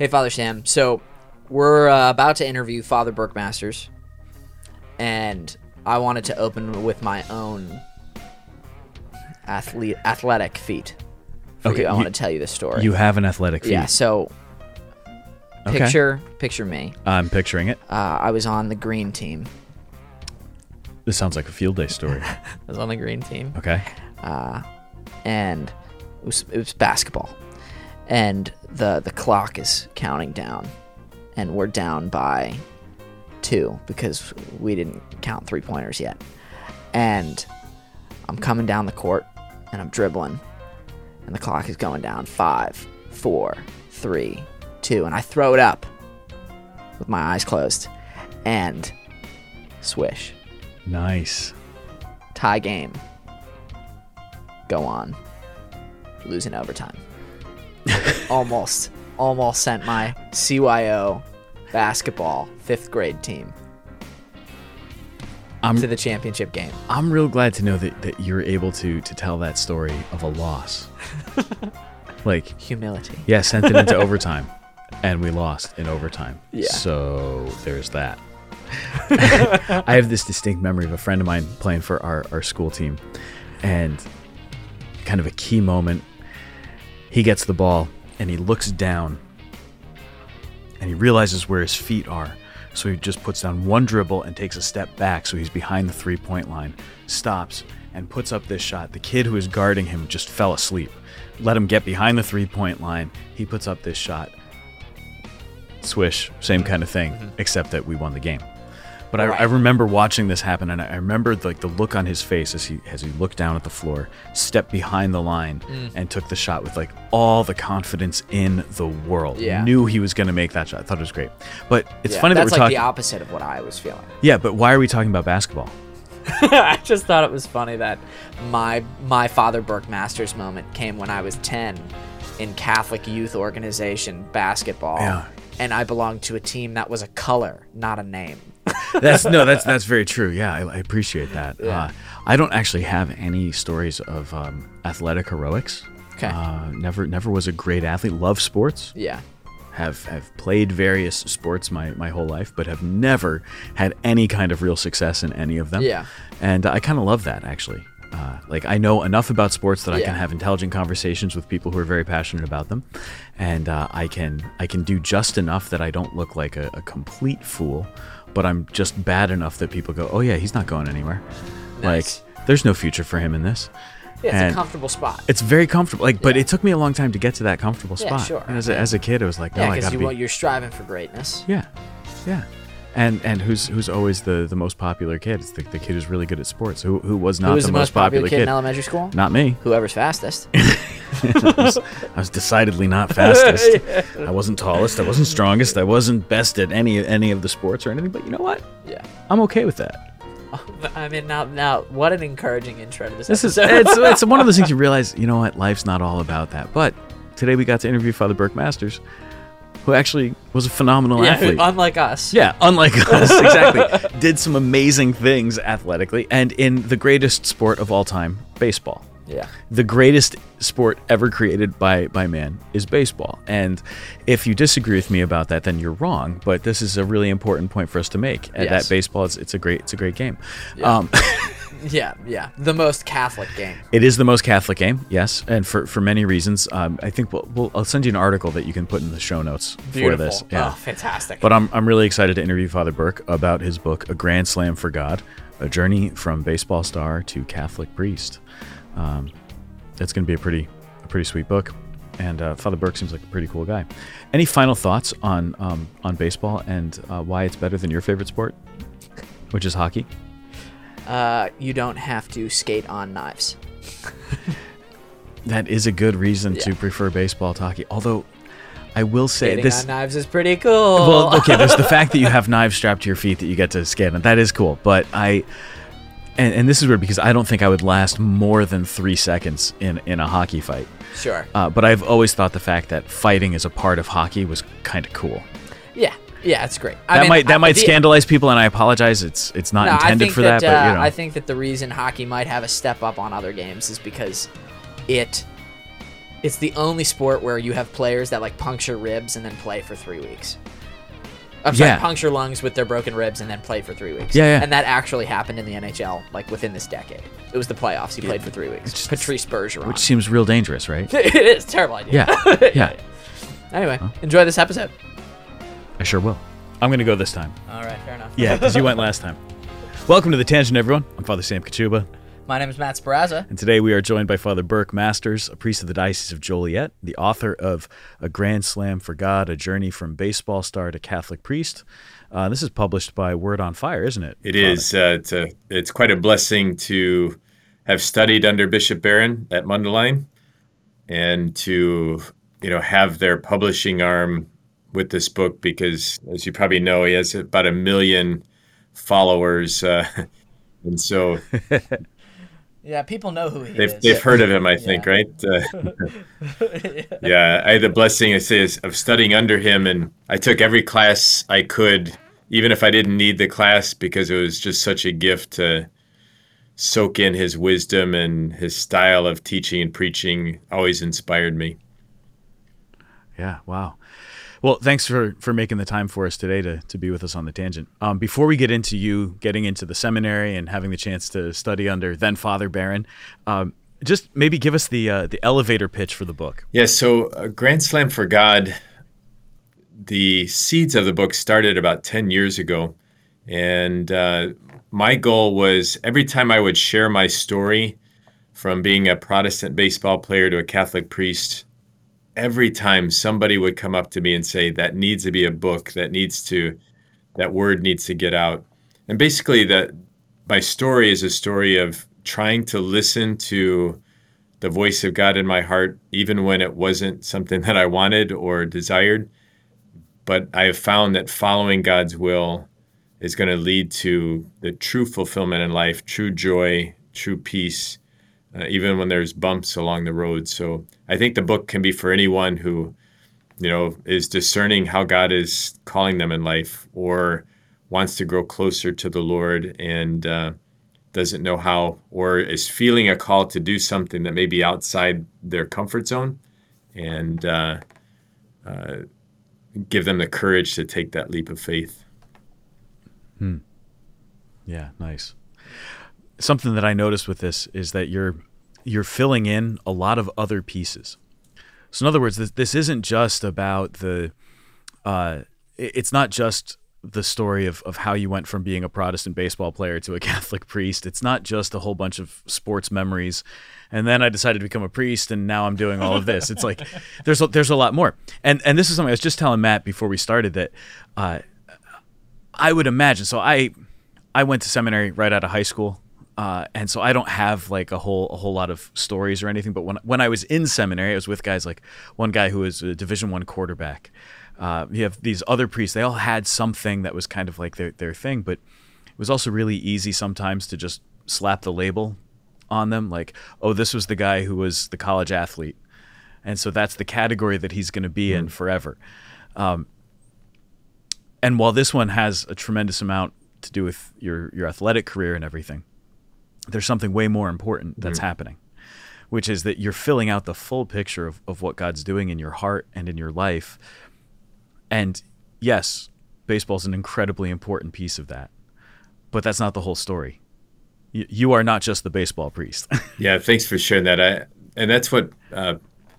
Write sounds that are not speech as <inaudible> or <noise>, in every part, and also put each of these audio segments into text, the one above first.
Hey, Father Sam. So we're uh, about to interview Father Burke Masters, and I wanted to open with my own athlete athletic feat. Okay, you. I want to tell you this story. You have an athletic feat. yeah. So Okay. picture picture me. I'm picturing it. Uh, I was on the green team. This sounds like a field day story. <laughs> I was on the green team. Okay. Uh, and it was, it was basketball and the the clock is counting down. And we're down by two because we didn't count three pointers yet. And i'm coming down the court and i'm dribbling and the clock is going down. Five four three two. And i throw it up with my eyes closed and swish. Nice. tie game, go on, Losing overtime. Almost, almost sent my CYO basketball fifth grade team I'm to the championship game. I'm real glad to know that, that you're able to to tell that story of a loss. <laughs> like, Humility. yeah, sent it into <laughs> overtime, and we lost in overtime. Yeah. So there's that. <laughs> I have this distinct memory of a friend of mine playing for our, our school team, and kind of a key moment. He gets the ball and he looks down and he realizes where his feet are. So he just puts down one dribble and takes a step back so he's behind the three point line, stops, and puts up this shot. The kid who is guarding him just fell asleep. Let him get behind the three point line. He puts up this shot. Swish, same kind of thing, mm-hmm. except that we won the game. But I, I remember watching this happen, and I remember like the look on his face as he as he looked down at the floor, stepped behind the line, mm. and took the shot with like all the confidence in the world. Yeah. Knew he was going to make that shot. I thought it was great. But it's Yeah, funny that that's we're like talking. the opposite of what I was feeling. yeah, but why are we talking about basketball? <laughs> I just thought it was funny that my my father Burke Masters moment came when I was ten in Catholic youth organization basketball. Yeah. And I belonged to a team that was a color, not a name. That's no, that's that's very true. Yeah, I, I appreciate that. Yeah. Uh, I don't actually have any stories of um, athletic heroics. Okay. Uh, never, never was a great athlete. Love sports. Yeah. Have have played various sports my my whole life, but have never had any kind of real success in any of them. Yeah. And I kind of love that actually. Uh, like I know enough about sports that I can have intelligent conversations with people who are very passionate about them, and uh, I can I can do just enough that I don't look like a, a complete fool, but I'm just bad enough that people go, oh yeah, he's not going anywhere. Nice. Like there's no future for him in this. Yeah, it's And- a comfortable spot. It's very comfortable. Like, but it took me a long time to get to that comfortable spot. Yeah, sure. And As a, as a kid, it was like, no, Yeah, oh, I gotta you, be. want- you're striving for greatness. Yeah, yeah. And and who's who's always the the most popular kid? It's the, the kid who's really good at sports. Who who was not Who was the, most popular, kid in elementary school? Not me. Whoever's fastest. <laughs> I was, I was decidedly not <laughs> fastest. I wasn't tallest. I wasn't strongest. I wasn't best at any any of the sports or anything. But you know what? yeah. I'm okay with that. <laughs> I mean, now, now, what an encouraging intro to this, This is it's, it's one of those things you realize. You know what? Life's not all about that. But today we got to interview Father Burke Masters, who actually was a phenomenal yeah, athlete. unlike us. Yeah, unlike <laughs> us, exactly. Did some amazing things athletically and in the greatest sport of all time, baseball. Yeah. The greatest sport ever created by by man is baseball. And if you disagree with me about that, then you're wrong. But this is a really important point for us to make. Yes. that baseball is it's a great it's a great game. Yeah. Um, <laughs> Yeah, yeah. The most Catholic game. it is the most Catholic game, yes, and for for many reasons. Um, I think we'll, we'll I'll send you an article that you can put in the show notes Beautiful. for this. Yeah. Oh, fantastic. But I'm, I'm really excited to interview Father Burke about his book, A Grand Slam for God A Journey from Baseball Star to Catholic Priest. Um, it's going to be a pretty, a pretty sweet book. And uh, Father Burke seems like a pretty cool guy. Any final thoughts on, um, on baseball and uh, why it's better than your favorite sport, which is hockey? Uh, you don't have to skate on knives. That is a good reason to prefer baseball to hockey. Although, I will say Skating this. on knives is pretty cool. well, okay, there's the fact that you <laughs> have knives strapped to your feet that you get to skate on. That is cool. But I, and, and this is weird because I don't think I would last more than three seconds in, in a hockey fight. Sure. Uh, but I've always thought the fact that fighting is a part of hockey was kind of cool. Yeah. Yeah, it's great. That I mean, might that I- might the- scandalize people, and I apologize. It's it's not No, intended for that, that, but you uh, know, I think that the reason hockey might have a step up on other games is because it It's the only sport where you have players that like puncture ribs and then play for three weeks. I'm sorry, Yeah. puncture lungs with their broken ribs and then play for three weeks. Yeah, yeah. And that actually happened in the NHL, like within this decade. It was the playoffs. He played for three weeks. It's- Patrice Bergeron. Which seems real dangerous, right? <laughs> it is a terrible idea. Yeah. <laughs> Yeah. Anyway, enjoy this episode. I sure will. I'm going to go this time. All right, fair enough. Yeah, because you went last time. <laughs> Welcome to The Tangent, everyone. I'm Father Sam Kachuba, My name is Matt Sperrazza. and today we are joined by Father Burke Masters, a priest of the Diocese of Joliet, the author of A Grand Slam for God, A Journey from Baseball Star to Catholic Priest. Uh, this is published by Word on Fire, isn't it? It Father? is. Uh, it's, a, it's quite a blessing to have studied under Bishop Barron at Mundelein and to you know have their publishing arm with this book because, as you probably know, he has about a million followers, uh, <laughs> and so <laughs> Yeah, people know who he they've is. they've heard of him. I think, Yeah. right? Uh, <laughs> yeah, I had the blessing, I say, of studying under him, and I took every class I could, even if I didn't need the class, because it was just such a gift to soak in his wisdom and his style of teaching and preaching. Always inspired me. Yeah, wow. Well, thanks for for making the time for us today to to be with us on the tangent. Um, before we get into you getting into the seminary and having the chance to study under then Father Barron, um, just maybe give us the uh, the elevator pitch for the book. Yeah, so uh, Grand Slam for God, the seeds of the book started about 10 years ago. And uh, my goal was every time I would share my story from being a Protestant baseball player to a Catholic priest, every time somebody would come up to me and say, That needs to be a book, that needs to, that word needs to get out. And basically, that my story is a story of trying to listen to the voice of God in my heart, even when it wasn't something <laughs> that I wanted or desired. But I have found that following God's will is going to lead to the true fulfillment in life, true joy, true peace, uh, even when there's bumps along the road. So I think the book can be for anyone who, you know, is discerning how God is calling them in life or wants to grow closer to the Lord and, uh, doesn't know how or is feeling a call to do something that may be outside their comfort zone and uh, uh, give them the courage to take that leap of faith. Hmm. Yeah, nice. Something that I noticed with this is that you're you're filling in a lot of other pieces. So in other words, this, this isn't just about the uh, it's not just the story of, of how you went from being a Protestant baseball player to a <laughs> Catholic priest. It's not just a whole bunch of sports memories. And then I decided to become a priest and now I'm doing all of this. It's like <laughs> there's a, there's a lot more. And and this is something I was just telling Matt before we started that uh, I would imagine. So I I went to seminary right out of high school, uh, and so I don't have like a whole a whole lot of stories or anything. But when when I was in seminary, I was with guys like one guy who was a Division One quarterback. Uh, you have these other priests; they all had something that was kind of like their their thing. But it was also really easy sometimes to just slap the label on them, like, "Oh, this was the guy who was the college athlete," and so that's the category that he's going to be in forever. Um, and while this one has a tremendous amount to do with your your athletic career and everything, there's something way more important that's happening, which is that you're filling out the full picture of, of what God's doing in your heart and in your life. And yes, baseball is an incredibly important piece of that, but that's not the whole story. You, you are not just the baseball priest. <laughs> Yeah, thanks for sharing that. I, and that's what, uh,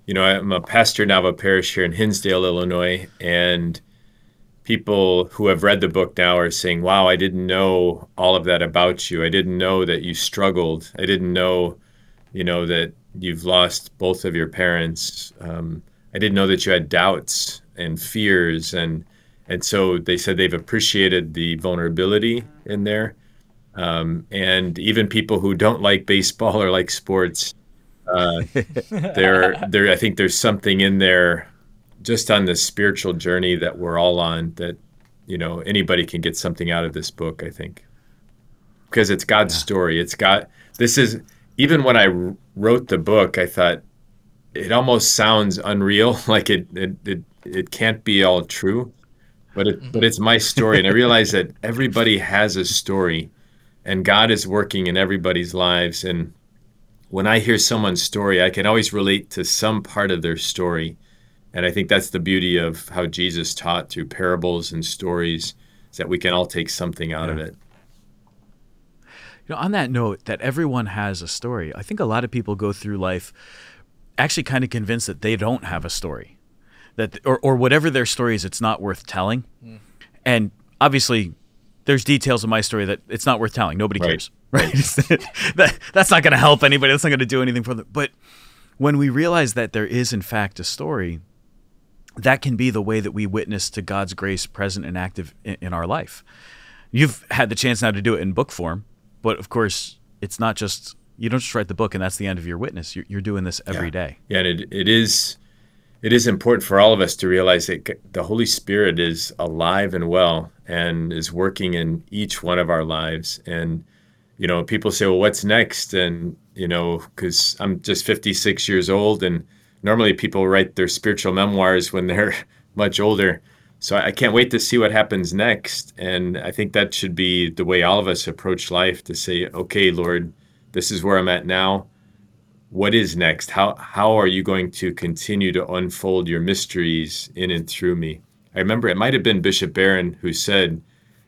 you know, I'm a pastor now of a parish here in Hinsdale, Illinois, and people who have read the book now are saying, wow, I didn't know all of that about you. I didn't know that you struggled. I didn't know, you know, that you've lost both of your parents. Um, I didn't know that you had doubts and fears. And, and so they said they've appreciated the vulnerability in there. Um, and even people who don't like baseball or like sports, uh, <laughs> there, there, I think there's something in there just on the spiritual journey that we're all on that you know anybody can get something out of this book i think. Because it's god's story. It's got this is even when i wrote the book i thought it almost sounds unreal. <laughs> Like it it, it, it can't be all true but it but it's my story. And i realize that <laughs> everybody has a story and god is working in everybody's lives. And when I hear someone's story, I can always relate to some part of their story. And I think that's the beauty of how Jesus taught through parables and stories, is that we can all take something out of it. You know, on that note, that everyone has a story. I think a lot of people go through life actually kind of convinced that they don't have a story, that or or whatever their story is, it's not worth telling. Hmm. And obviously, there's details of my story that it's not worth telling. Nobody Right. cares, <laughs> right? <laughs> that, that's not going to help anybody. That's not going to do anything for them. But when we realize that there is in fact a story, that can be the way that we witness to God's grace present and active in, in our life. You've had the chance now to do it in book form, but of course, it's not just you don't just write the book and that's the end of your witness. You're, you're doing this every day. Yeah, and it, it is it is important for all of us to realize that the Holy Spirit is alive and well and is working in each one of our lives. And you know, people say, "Well, what's next?" And you know, because I'm just 56 years old, and normally people write their spiritual memoirs when they're <laughs> much older. So I can't wait to see what happens next. And I think that should be the way all of us approach life to say, "Okay, Lord, this is where I'm at now." what is next? How how are you going to continue to unfold your mysteries in and through me? I remember it might have been Bishop Barron who said,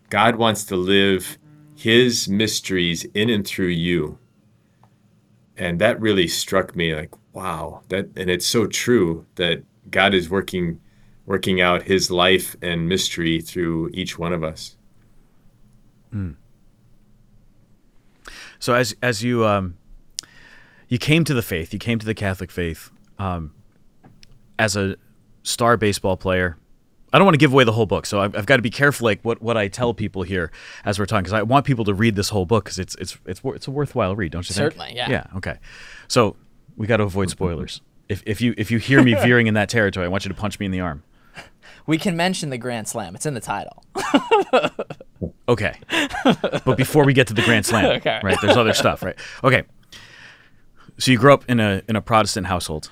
God wants to live his mysteries in and through you. And that really struck me like, wow, that and it's so true that God is working working out his life and mystery through each one of us. So as as you um, you came to the faith, you came to the Catholic faith um, as a star baseball player. I don't want to give away the whole book, so I've, I've got to be careful, like what, what I tell people here as we're talking, because I want people to read this whole book because it's it's it's it's a worthwhile read, don't you think? Certainly, yeah. Yeah. Okay. So we got to avoid spoilers. If if you if you hear me <laughs> veering in that territory, I want you to punch me in the arm. We can mention the Grand Slam. It's in the title. <laughs> Okay. but before we get to the Grand Slam, <laughs> Okay. right? There's other stuff, right? Okay. So you grew up in a in a Protestant household,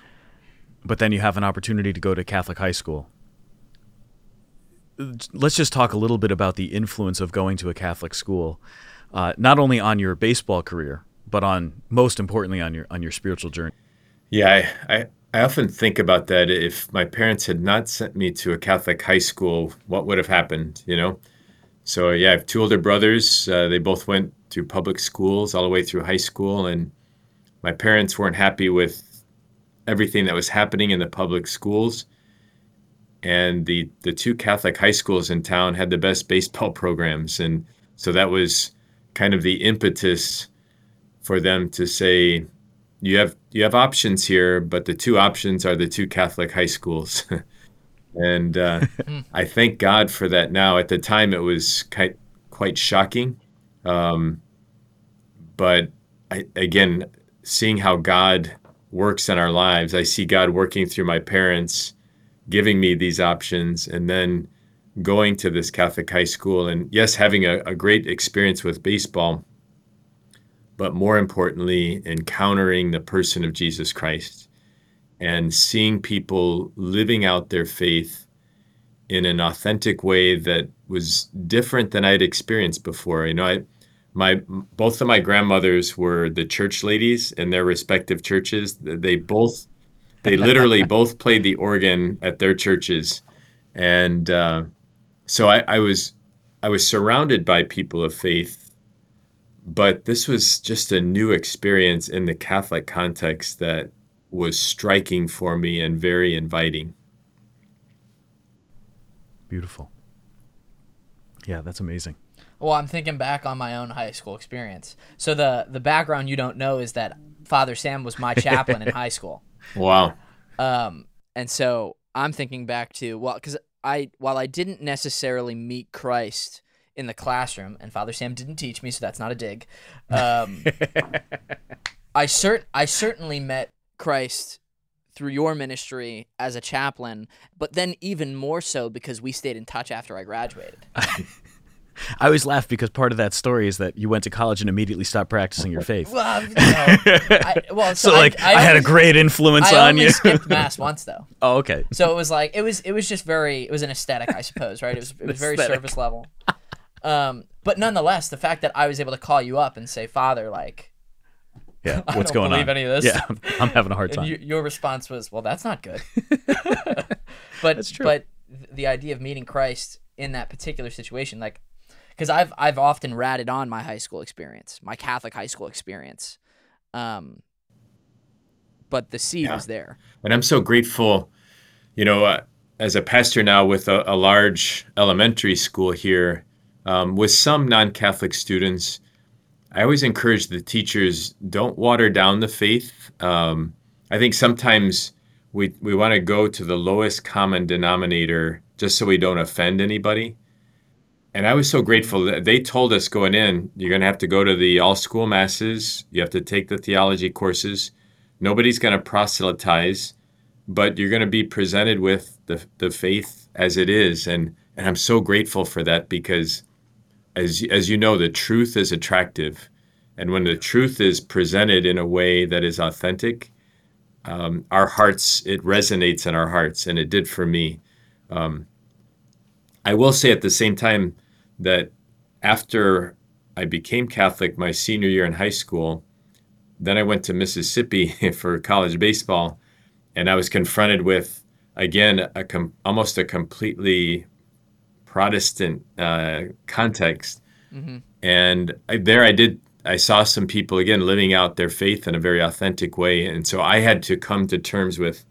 but then you have an opportunity to go to Catholic high school. Let's just talk a little bit about the influence of going to a Catholic school, uh, not only on your baseball career, but on most importantly on your on your spiritual journey. Yeah, I, I, I often think about that. If my parents had not sent me to a Catholic high school, what would have happened, you know? So, yeah, I have two older brothers. Uh, they both went through public schools all the way through high school. And my parents weren't happy with everything that was happening in the public schools. And the, the two Catholic high schools in town had the best baseball <laughs> programs. And so that was kind of the impetus for them to say, you have you have options here, but the two options are the two Catholic high schools, <laughs> and uh, I thank God for that. Now, at the time, it was quite quite shocking, um, but I, again, seeing how God works in our lives, I see God working through my parents, giving me these options, and then going to this Catholic high school, and yes, having a, a great experience with baseball but more importantly, encountering the person of Jesus Christ and seeing people living out their faith in an authentic way that was different than I'd experienced before. You know, I my both of my grandmothers were the church ladies in their respective churches. They both they literally <laughs> both played the organ at their churches, and uh, so I, I was I was surrounded by people of faith but this was just a new experience in the Catholic context that was striking for me and very inviting. Beautiful. Yeah, that's amazing. Well, I'm thinking back on my own high school experience. So the the background you don't know is that Father Sam was my chaplain in high school. <laughs> Wow. Um, and so I'm thinking back to well, because I while I didn't necessarily meet Christ in the classroom, and Father Sam didn't teach me, so that's not a dig. <laughs> Um, I cert I certainly met Christ through your ministry as a chaplain, but then even more so because we stayed in touch after I graduated. <laughs> I always laugh because part of that story is that you went to college and immediately stopped practicing your faith. Well, <laughs> know, I, well, so, So, like, I, had a great influence I on you. skipped mass once though. oh, okay. So it was like it was it was just very it was an aesthetic, I suppose, right? It was it was very Aesthetic. surface level. Um, but nonetheless, the fact that I was able to call you up and say, "Father, like, Yeah, <laughs> I what's don't going believe on? any of this. Yeah, I'm having a hard And time. you, your response was, "Well, that's not good." <laughs> <laughs> but That's true. but the idea of meeting Christ in that particular situation, like, because I've I've often ratted on my high school experience, my Catholic high school experience, um, but the seed Yeah. was there. And I'm so grateful, you know, uh, as a pastor now with a, a large elementary school here, um, with some non Catholic students, I always encourage the teachers don't water down the faith. Um, I think sometimes we, we want to go to the lowest common denominator just so we don't offend anybody. And I was so grateful that they told us going in, you're going to have to go to the all school masses, you have to take the theology courses. Nobody's going to proselytize, but you're going to be presented with the, the faith as it is. And, and I'm so grateful for that because, as, as you know, the truth is attractive. And when the truth is presented in a way that is authentic, um, our hearts, it resonates in our hearts. And it did for me. Um, I will say at the same time that after I became Catholic my senior year in high school, then I went to Mississippi <laughs> for college baseball, and I was confronted with again a com- almost a completely Protestant uh, context, hmm and I, there I did I saw some people again living out their faith in a very authentic way, and so I had to come to terms with.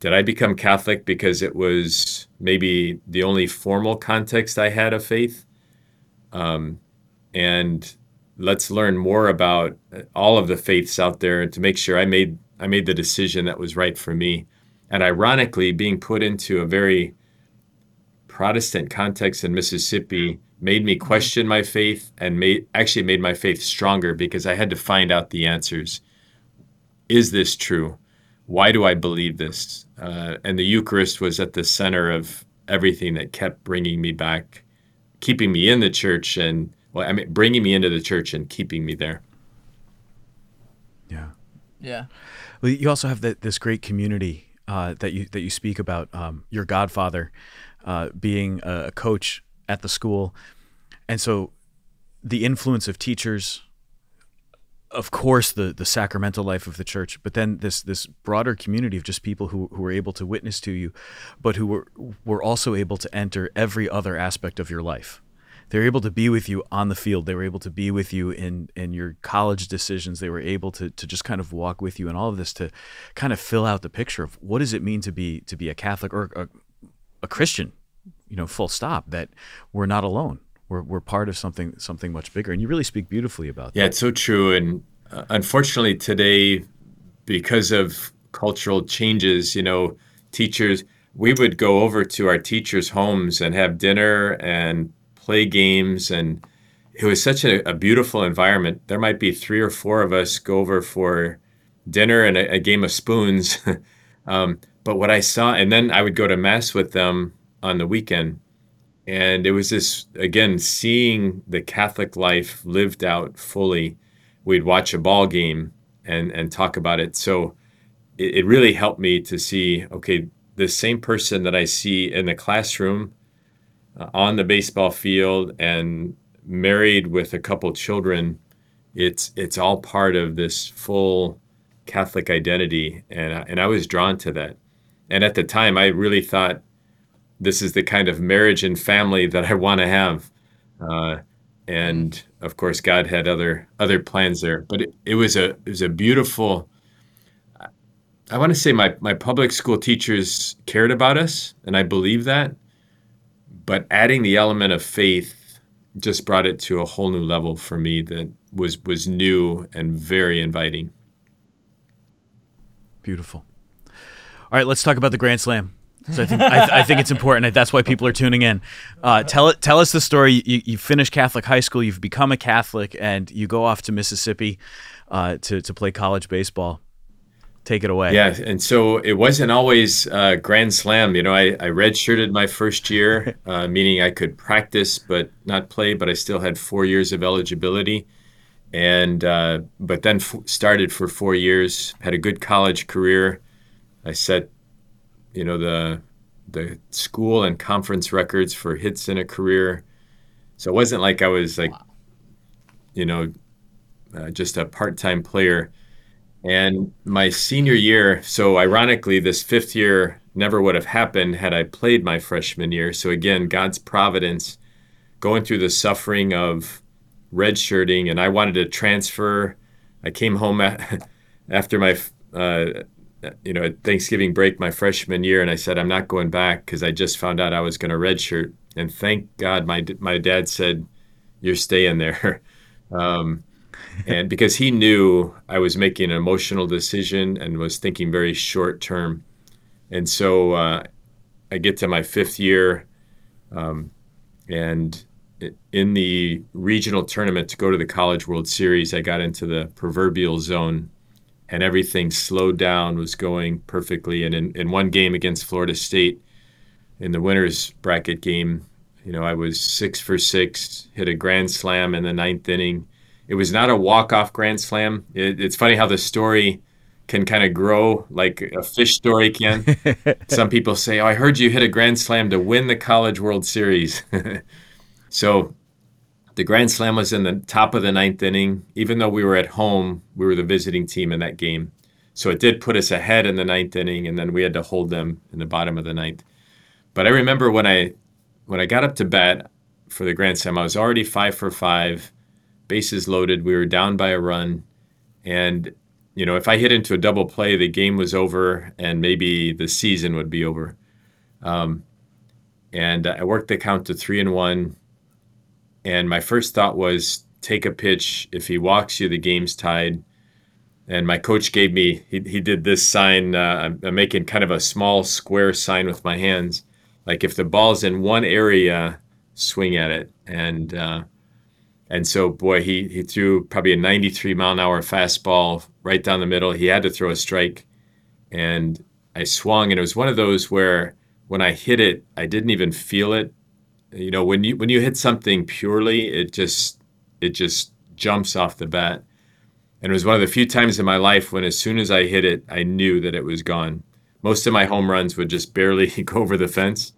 Did I become Catholic because it was maybe the only formal context I had of faith? Um, and let's learn more about all of the faiths out there to make sure I made I made the decision that was right for me. And ironically, being put into a very Protestant context in Mississippi made me question my faith and made actually made my faith stronger because I had to find out the answers. Is this true? Why do I believe this? Uh, and the Eucharist was at the center of everything that kept bringing me back, keeping me in the church, and well, I mean, bringing me into the church and keeping me there. yeah. Yeah. Well, you also have that this great community uh, that you that you speak about. Um, your godfather uh, being a coach at the school, and so the influence of teachers, of course, the the sacramental life of the church, but then this this broader community of just people who who were able to witness to you, but who were were also able to enter every other aspect of your life. They were able to be with you on the field. They were able to be with you in in your college decisions. They were able to to just kind of walk with you and all of this to kind of fill out the picture of what does it mean to be to be a Catholic or a, a Christian, you know, full stop. That we're not alone. We're we're part of something something much bigger. And you really speak beautifully about Yeah, that. Yeah, it's so true. And uh, unfortunately, today, because of cultural changes, you know, teachers, we would go over to our teachers' homes and have dinner and play games. And it was such a, a beautiful environment. There might be three or four of us go over for dinner and a, a game of spoons. <laughs> um, but what I saw, and then I would go to Mass with them on the weekend. And it was this, again, seeing the Catholic life lived out fully. We'd watch a ball game and, and talk about it. So it, it really helped me to see okay, the same person that I see in the classroom, uh, on the baseball field, and married with a couple children, it's, it's all part of this full Catholic identity. And, and I was drawn to that. And at the time, I really thought, this is the kind of marriage and family that I want to have. Uh, and of course, God had other other plans there. But it, it was a it was a beautiful. I want to say my my public school teachers cared about us, and I believe that. But adding the element of faith just brought it to a whole new level for me that was was new and very inviting. Beautiful. All right, let's talk about the Grand Slam. So I think I, I think it's important. That's why people are tuning in. Uh, tell it. Tell us the story. You, you finish Catholic high school. You've become a Catholic, and you go off to Mississippi uh, to to play college baseball. Take it away. Yeah, and so it wasn't always uh, Grand Slam. You know, I, I redshirted my first year, <laughs> uh, meaning I could practice but not play, but I still had four years of eligibility. And uh, but then f- started for four years, had a good college career. I set, you know, the the school and conference records for hits in a career. So it wasn't like I was like, you know, uh, just a part-time player. And my senior year, so ironically, this fifth year never would have happened had I played my freshman year. So again, God's providence, going through the suffering of redshirting, and I wanted to transfer. I came home at, <laughs> after my, uh, you know, Thanksgiving break my freshman year, and I said I'm not going back because I just found out I was going to redshirt. And thank God, my my dad said, "You're staying there." <laughs> Um, and because he knew I was making an emotional decision and was thinking very short term. And so uh, I get to my fifth year, um, and in the regional tournament to go to the College World Series, I got into the proverbial zone, and everything slowed down, was going perfectly. And in, in one game against Florida State, in the winners bracket game, you know, I was six for six, hit a grand slam in the ninth inning it was not a walk-off grand slam. It, it's funny how the story can kind of grow like a fish story can. <laughs> Some people say, "Oh, I heard you hit a grand slam to win the College World Series." <laughs> so the grand slam was in the top of the ninth inning. Even though we were at home, we were the visiting team in that game. So it did put us ahead in the ninth inning, and then we had to hold them in the bottom of the ninth. But I remember when I when I got up to bat for the grand slam, I was already five for five bases loaded. We were down by a run. And, you know, if I hit into a double play, the game was over and maybe the season would be over. Um, and I worked the count to three and one. And my first thought was take a pitch. If he walks you, the game's tied. And my coach gave me, he, he did this sign. Uh, I'm, making kind of a small square sign with my hands. Like if the ball's in one area, swing at it. And, uh, and so, boy, he, he threw probably a 93 mile an hour fastball right down the middle. He had to throw a strike. And I swung, and it was one of those where when I hit it, I didn't even feel it. You know, when you when you hit something purely, it just it just jumps off the bat. And it was one of the few times in my life when as soon as I hit it, I knew that it was gone. Most of my home runs would just <laughs> barely go over the fence.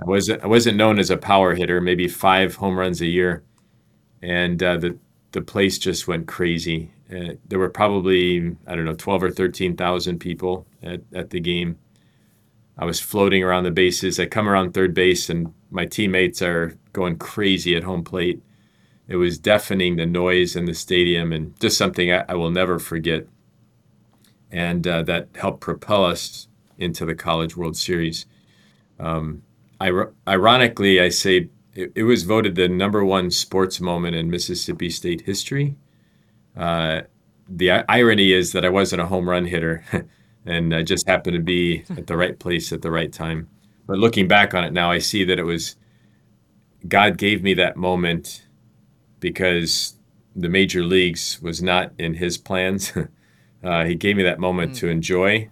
I wasn't I wasn't known as a power hitter, maybe five home runs a year and uh, the the place just went crazy. Uh, there were probably I don't know twelve or thirteen thousand people at, at the game. I was floating around the bases. I come around third base, and my teammates are going crazy at home plate. It was deafening the noise in the stadium, and just something I, I will never forget. And uh, that helped propel us into the College World Series. Um, ironically, I say it, it, was voted the number one sports moment in Mississippi State history. Uh, the irony is that I wasn't a home run hitter, <laughs> and I just happened to be at the right place at the right time. But looking back on it now, I see that it was God gave me that moment because the major leagues was not in His plans. <laughs> uh, he gave me that moment mm. to enjoy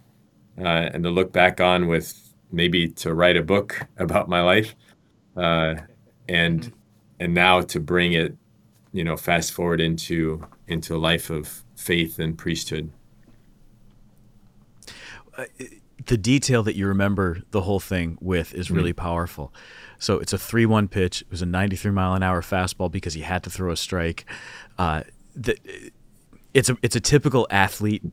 uh, and to look back on with maybe to write a book <laughs> about my life. Uh, and mm-hmm. and now to bring it you know fast forward into into a life of faith and priesthood uh, the detail that you remember the whole thing with is really mm-hmm. powerful so it's a 3-1 pitch it was a 93 mile an hour fastball because he had to throw a strike uh, the, it's a it's a typical athlete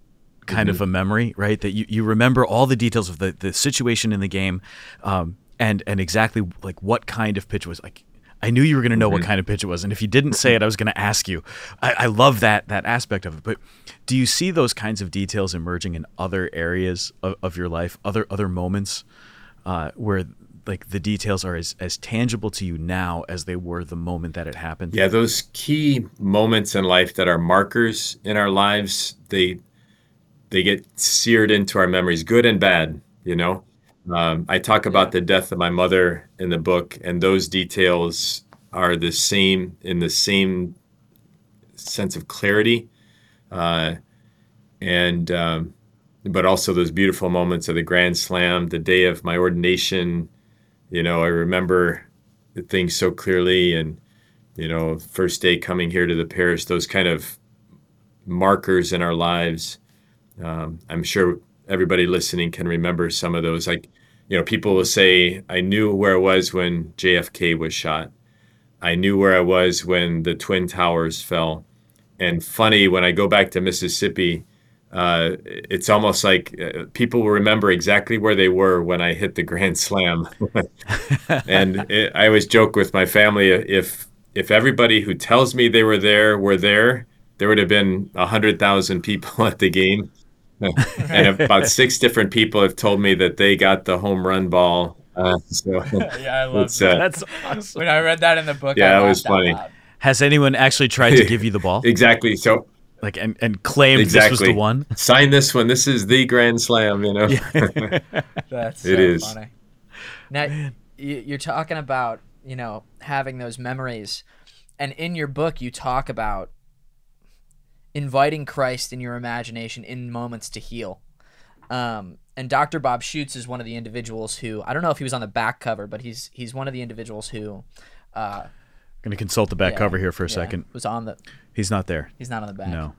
kind mm-hmm. of a memory right that you, you remember all the details of the, the situation in the game um, and and exactly like what kind of pitch was like I knew you were going to know mm-hmm. what kind of pitch it was, and if you didn't say it, I was going to ask you. I, I, love that that aspect of it. But do you see those kinds of details emerging in other areas of, of your life, other other moments uh, where like the details are as, as tangible to you now as they were the moment that it happened? Yeah, those key moments in life that are markers in our lives, they they get seared into our memories, good and bad. You know, um, I talk about the death of my mother in the book, and those details are the same in the same sense of clarity, uh, and um, but also those beautiful moments of the Grand Slam, the day of my ordination. You know, I remember the things so clearly, and you know, first day coming here to the parish. Those kind of markers in our lives. Um, I'm sure everybody listening can remember some of those. Like you know, people will say, I knew where I was when JFK was shot. I knew where I was when the Twin Towers fell. and funny when I go back to Mississippi. Uh, it's almost like uh, people will remember exactly where they were when I hit the Grand <laughs> Slam. <laughs> and it, I always joke with my family if if everybody who tells me they were there were there, there would have been a hundred thousand people <laughs> at the game. <laughs> and about six different people have told me that they got the home run ball. Uh, so <laughs> yeah, I love that. uh, That's awesome. When I read that in the book, Yeah, I it was laughed out funny. loud. Has anyone actually tried to give you the ball, <laughs> exactly. So like, and, and claimed this was the one? sign this one. This is the Grand Slam. You know. That's so It is. funny. Now you- you're talking about you know having those memories, and in your book you talk about inviting Christ in your imagination in moments to heal. Um, and Dr. Bob Schuchts is one of the individuals who I don't know if he was on the back cover, but he's he's one of the individuals who uh, Going to consult the back yeah, cover here for a yeah, second. was on the. He's not there. He's not on the back. No.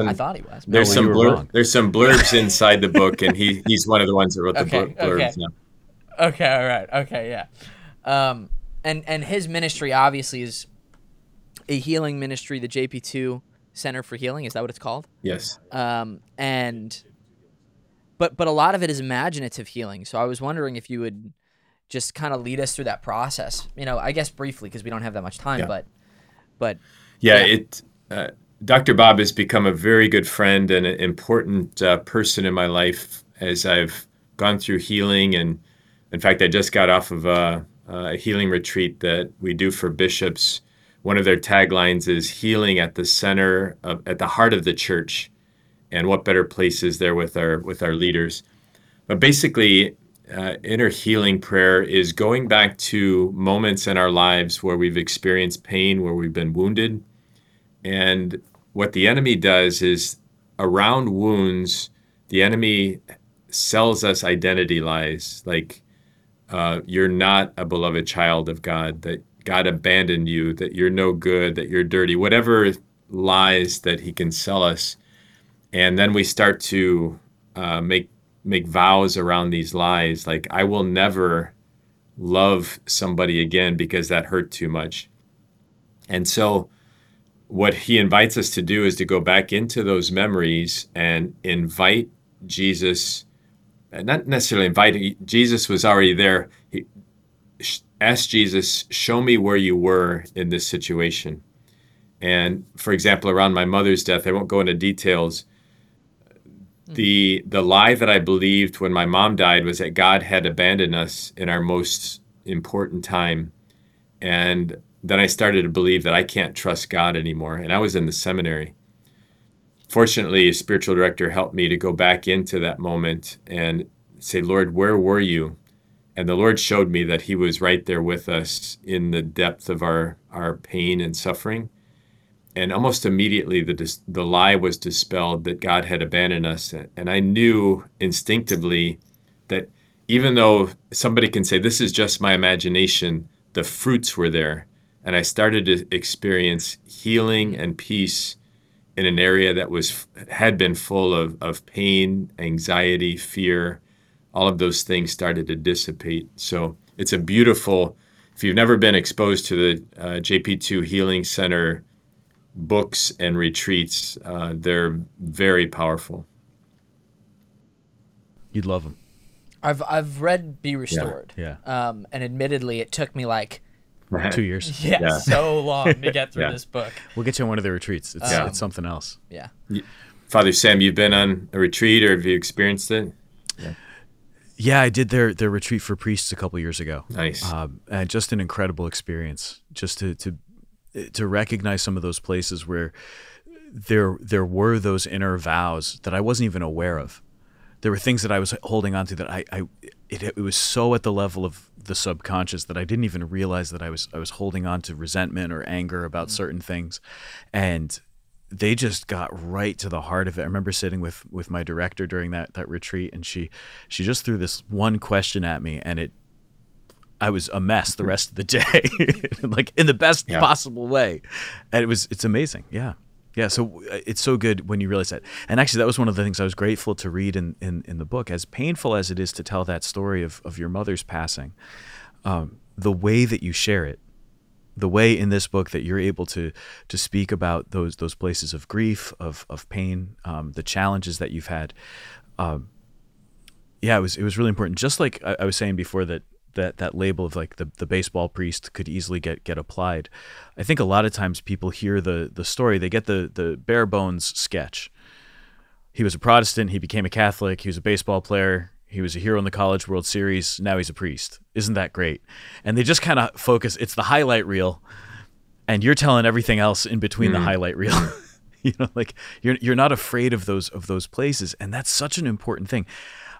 I thought he was. There's some you blur- there's some blurbs <laughs> inside the book, and he he's one of the ones that wrote the Okay, blur- blurbs. okay. yeah. Okay, all right. Okay, yeah. Um, and and his ministry obviously is a healing ministry, the JP2 Center for Healing. Is that what it's called? Yes. Um, and but but a lot of it is imaginative healing. So I was wondering if you would just kind of lead us through that process. You know, I guess briefly because we don't have that much time, Yeah. but but Yeah, Yeah. it. Uh, Dr. Bob has become a very good friend and an important uh, person in my life as I've gone through healing. And in fact, I just got off of a, a healing retreat that we do for bishops. One of their taglines is "Healing at the center of, at the heart of the church." And what better place is there with our with our leaders? But basically, uh, inner healing prayer is going back to moments in our lives where we've experienced pain, where we've been wounded. And what the enemy does is around wounds, the enemy sells us identity lies like uh, you're not a beloved child of God, that God abandoned you, that you're no good, that you're dirty, whatever lies that he can sell us. And then we start to uh, make make vows around these lies, like I will never love somebody again because that hurt too much. And so, what he invites us to do is to go back into those memories and invite Jesus, not necessarily invite, Jesus was already there. Ask Jesus, show me where you were in this situation. And for example, around my mother's death, I won't go into details. Mm. The the lie that I believed when my mom died was that God had abandoned us in our most important time. And then I started to believe that I can't trust God anymore. And I was in the seminary. Fortunately, a spiritual director helped me to go back into that moment and say, Lord, where were you? And the Lord showed me that He was right there with us in the depth of our, our pain and suffering. And almost immediately, the, dis- the lie was dispelled that God had abandoned us. And I knew instinctively that even though somebody can say, This is just my imagination, the fruits were there. And I started to experience healing and peace in an area that was had been full of, of pain, anxiety, fear. All of those things started to dissipate. So it's a beautiful, if you've never been exposed to the uh, JP2 Healing Center books and retreats, uh, they're very powerful. You'd love them. I've I've read Be Restored. Yeah. Um, and admittedly, it took me like <laughs> Two years. <laughs> yeah, Yeah. so long to get through <laughs> Yeah. this book. We'll get you on one of the retreats. It's, Um, it's something else. Yeah. Father Sam, you've been on a retreat or have you experienced it? Yeah, I did their their retreat for priests a couple years ago. Nice. um, and just an incredible experience. Just to to to recognize some of those places where there there were those inner vows that I wasn't even aware of. There were things that I was holding on to that I, I it, it was so at the level of the subconscious that I didn't even realize that I was I was holding on to resentment or anger about certain things, and they just got right to the heart of it. I remember sitting with with my director during that that retreat, and she she just threw this one question at me, and it I was a mess the rest of the day, <laughs> like in the best Yeah. possible way, and it was it's amazing. Yeah, yeah. So uh, it's so good when you realize that. And actually, that was one of the things I was grateful to read in in, in the book. As painful as it is to tell that story of of your mother's passing, um, the way that you share it the way in this book that you're able to to speak about those those places of grief, of of pain, um, the challenges that you've had. Um, yeah, it was it was really important. Just like I, I was saying before that that that label of like the, the baseball priest could easily get get applied. I think a lot of times people hear the the story, they get the the bare bones sketch. He was a Protestant, he became a Catholic, he was a baseball player, he was a hero in the college world series, now he's a priest. Isn't that great? And they just kind of focus it's the highlight reel and you're telling everything else in between the highlight reel. <laughs> you know, like you're you're not afraid of those of those places and that's such an important thing.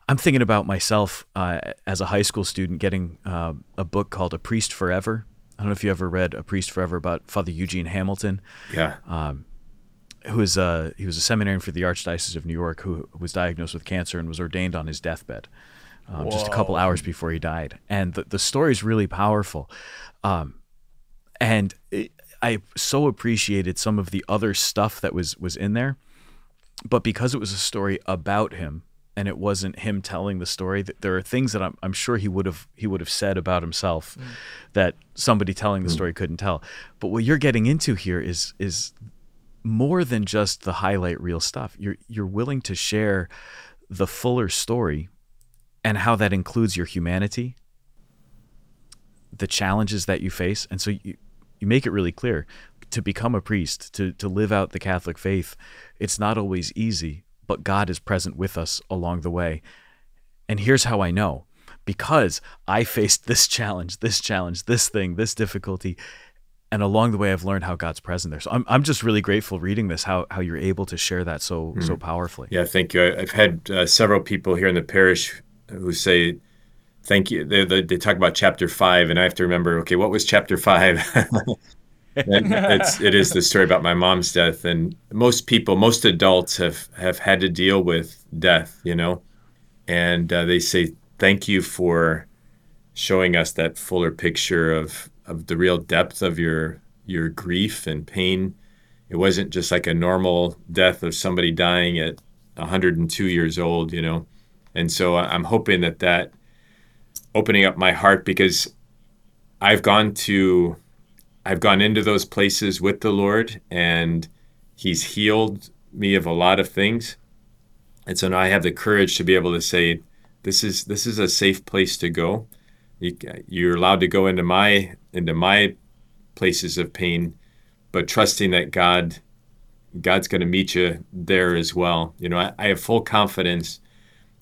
I'm thinking about myself uh, as a high school student getting uh, a book called A Priest Forever. I don't know if you ever read A Priest Forever about Father Eugene Hamilton. Yeah. Who was uh, he was a seminarian for the Archdiocese of New York who was diagnosed with cancer and was ordained on his deathbed um, just a couple hours before he died. And the, the story is really powerful. Um, and it, I so appreciated some of the other stuff that was was in there, but because it was a story about him and it wasn't him telling the story, that there are things that I'm, I'm sure he would have he would have said about himself that somebody telling the story couldn't tell. But what you're getting into here is is more than just the highlight reel stuff. You're you're willing to share the fuller story and how that includes your humanity, the challenges that you face, and so you you make it really clear to become a priest, to to live out the Catholic faith. It's not always easy, but God is present with us along the way. And here's how I know because I faced this <laughs> challenge, this challenge, this thing, this difficulty. And along the way, I've learned how God's present there. So I'm, I'm just really grateful reading this, how, how you're able to share that so so powerfully. Yeah, thank you. I've had uh, several people here in the parish who say, "Thank you." They, they, they talk about chapter five, and I have to remember, okay, what was chapter five? <laughs> it's it is the story about my mom's death, and most people, most adults have have had to deal with death, you know, and uh, they say, "Thank you for showing us that fuller picture of of the real depth of your your grief and pain." It wasn't just like a normal death of somebody dying at 102 years old, you know. And so I'm hoping that that opening up my heart because I've gone to I've gone into those places with the Lord and he's healed me of a lot of things. And so now I have the courage to be able to say this is this is a safe place to go. You, you're allowed to go into my into my places of pain, but trusting that God God's going to meet you there as well. You know, I, I have full confidence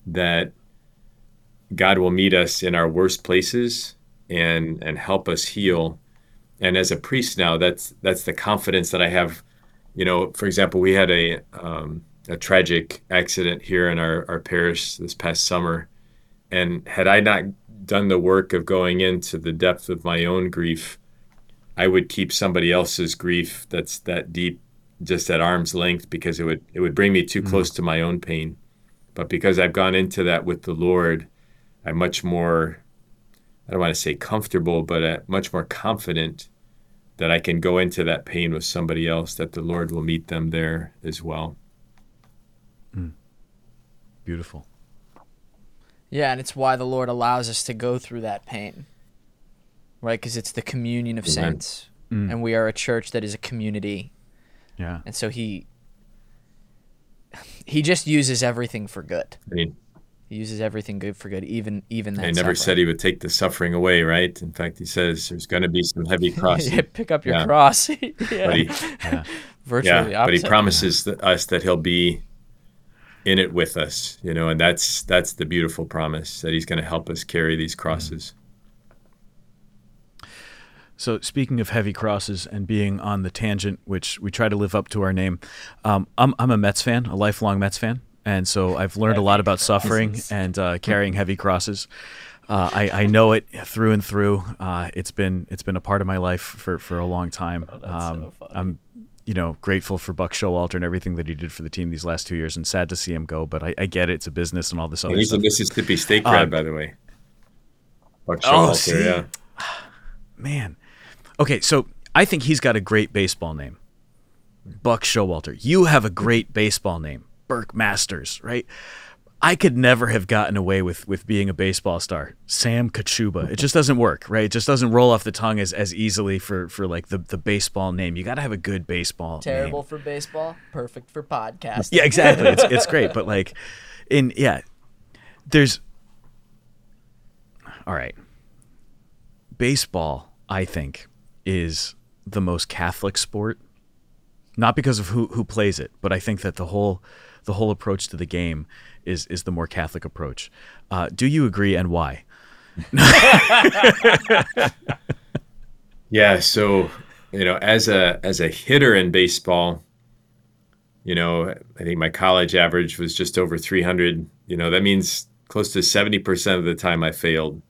that God will meet us in our worst places and and help us heal. And as a priest now, that's that's the confidence that I have. You know, for example, we had a um, a tragic accident here in our, our parish this past summer, and had I not done the work of going into the depth of my own grief, I would keep somebody else's grief that's that deep just at arm's length because it would it would bring me too close to my own pain. But because I've gone into that with the Lord, I'm much more I don't want to say comfortable, but uh, much more confident that I can go into that pain with somebody else, that the Lord will meet them there as well. Beautiful. Yeah, and it's why the Lord allows us to go through that pain. Right? Because it's the communion of Amen. saints. Mm. And we are a church that is a community. Yeah. And so he he just uses everything for good. I mean, He uses everything good for good, even even that. he never said he would take the suffering away, right? In fact, he says there's going to be some heavy <laughs> crossing. yeah, pick up your Yeah. cross. yeah. <laughs> But he, Virtually yeah, the but he opposite. promises that us that he'll be in it with us, you know, and that's that's the beautiful promise that he's going to help us carry these crosses. So speaking of heavy crosses and being on the tangent, which we try to live up to our name, um, I'm I'm a Mets fan, a lifelong Mets fan, and so I've learned a lot about suffering and uh, carrying heavy crosses. Uh, I, I know it through and through. Uh, it's been it's been a part of my life for, for a long time. um, I'm you know grateful for Buck Showalter and everything that he did for the team these last two years, and sad to see him go. But I, I get it; it's a business and all this other And he's a stuff. Mississippi State grad, Um, by the way. Buck Oh, Showalter, see? yeah. Man. Okay, so I think he's got a great baseball name. Buck Showalter. You have a great baseball name. Burke Masters, right? I could never have gotten away with with being a baseball star. Sam Kachuba. It just doesn't work, right? It just doesn't roll off the tongue as, as easily for, for like the, the baseball name. You got to have a good baseball Terrible name. for baseball, perfect for podcast. Yeah, exactly. It's it's great, but like in yeah, there's all right. Baseball, I think, is the most Catholic sport. Not because of who who plays it, but I think that the whole the whole approach to the game is is the more Catholic approach. Uh, do you agree, and why? <laughs> Yeah, so you know, as a as a hitter in baseball, you know, I think my college average was just over 300. You know, that means close to 70% of the time I failed.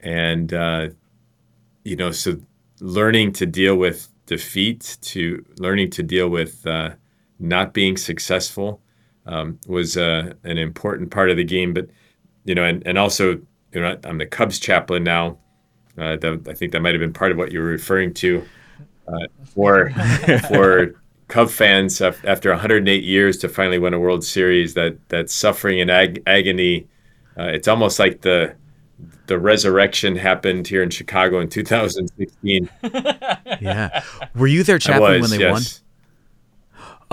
And uh, you know, so learning to deal with defeat, to learning to deal with uh, not being successful, um, was uh, an important part of the game. But you know, and, and also, you know, I'm the Cubs chaplain now. Uh, that, I think that might have been part of what you were referring to. Uh, for <laughs> for Cub fans, after 108 years to finally win a World Series, that that suffering and ag- agony, uh, it's almost like the the resurrection happened here in Chicago in 2016. <laughs> Yeah. Were you there, chaplain was, when they won?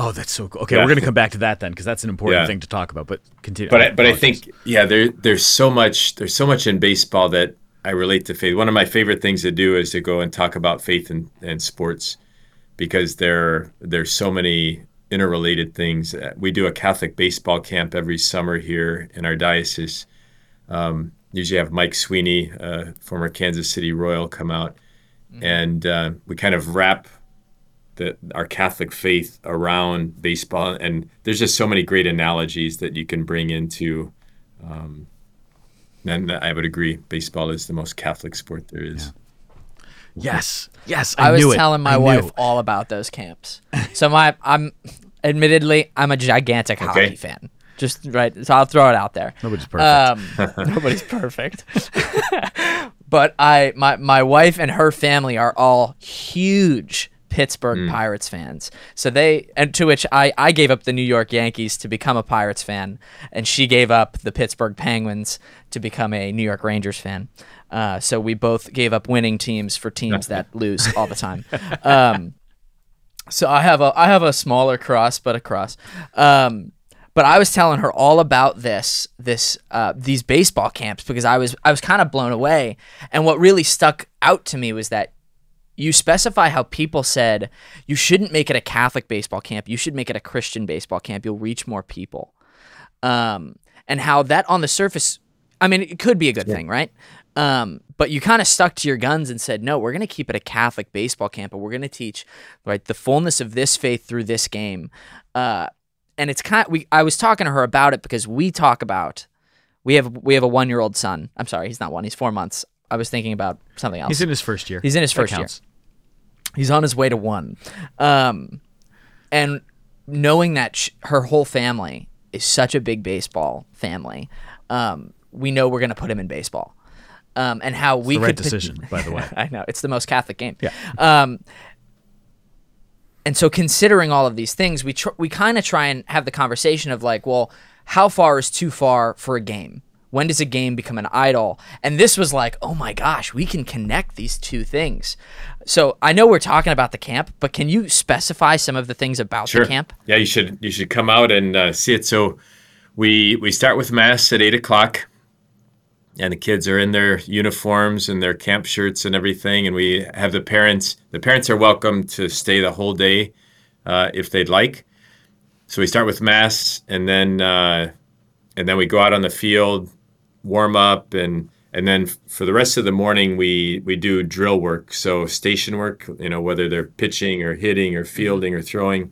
Oh, that's so cool. Okay, Yeah. we're gonna come back to that then because that's an important Yeah. thing to talk about. But continue. but I, but I think yeah, there there's so much there's so much in baseball that I relate to faith. One of my favorite things to do is to go and talk about faith and, and sports because there there's so many interrelated things. Uh, We do a Catholic baseball camp every summer here in our diocese. Um, usually have Mike Sweeney, uh, former Kansas City Royal, come out, and uh, we kind of wrap the, our Catholic faith around baseball. And there's just so many great analogies that you can bring into. Um, and I would agree, baseball is the most Catholic sport there is. yes, yes, I, I was knew it. telling my I knew. wife all about those camps. So my I'm admittedly I'm a gigantic Okay. hockey fan. Just right, so I'll throw it out there. Nobody's perfect. Um, <laughs> nobody's perfect. <laughs> but I my my wife and her family are all huge Pittsburgh Pirates fans. So they and to which I I gave up the New York Yankees to become a Pirates fan, and she gave up the Pittsburgh Penguins to become a New York Rangers fan. Uh, so we both gave up winning teams for teams that <laughs> lose all the time. Um, so I have a I have a smaller cross, but a cross. Um, but I was telling her all about this this uh, these baseball camps because I was I was kind of blown away. And what really stuck out to me was that you specify how people said you shouldn't make it a Catholic baseball camp. You should make it a Christian baseball camp. You'll reach more people. Um, and how that on the surface, I mean, it could be a good thing, right? Um, but you kind of stuck to your guns and said, no, we're going to keep it a Catholic baseball camp, but we're going to teach right the fullness of this faith through this game. Uh, and it's kind. of, we I was talking to her about it because we talk about we have we have a one year old son. I'm sorry, he's not one. He's four months. I was thinking about something else. He's in his first year. He's in his first year. He's on his way to one. Um, and knowing that sh- her whole family is such a big baseball family, um, we know we're going to put him in baseball. Um, and how we the right could pot- decision, <laughs> by the way. I know it's the most Catholic game. Yeah. Um, and so considering all of these things, we tr- we kind of try and have the conversation of like, well, how far is too far for a game? When does a game become an idol? And this was like, oh my gosh, we can connect these two things. So I know we're talking about the camp, but can you specify some of the things about Sure. the camp? Yeah, you should you should come out and uh, see it. So we we start with mass at eight o'clock, and the kids are in their uniforms and their camp shirts and everything, and we have the parents. The parents are welcome to stay the whole day uh, if they'd like. So we start with mass, and then uh, and then we go out on the field, warm up, and and then for the rest of the morning we we do drill work. So station work, you know, whether they're pitching or hitting or fielding or throwing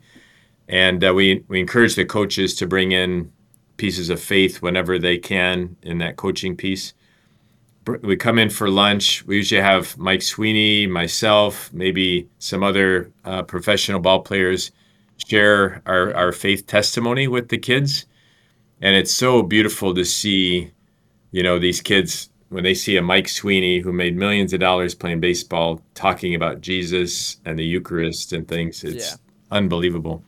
and uh, we we encourage the coaches to bring in pieces of faith whenever they can in that coaching piece. We come in for lunch. We usually have Mike Sweeney, myself, maybe some other uh, professional ball players share our, our faith testimony with the kids, and it's so beautiful to see, you know, these kids when they see a Mike Sweeney who made millions of dollars playing baseball talking about Jesus and the Eucharist and things. It's Yeah. unbelievable.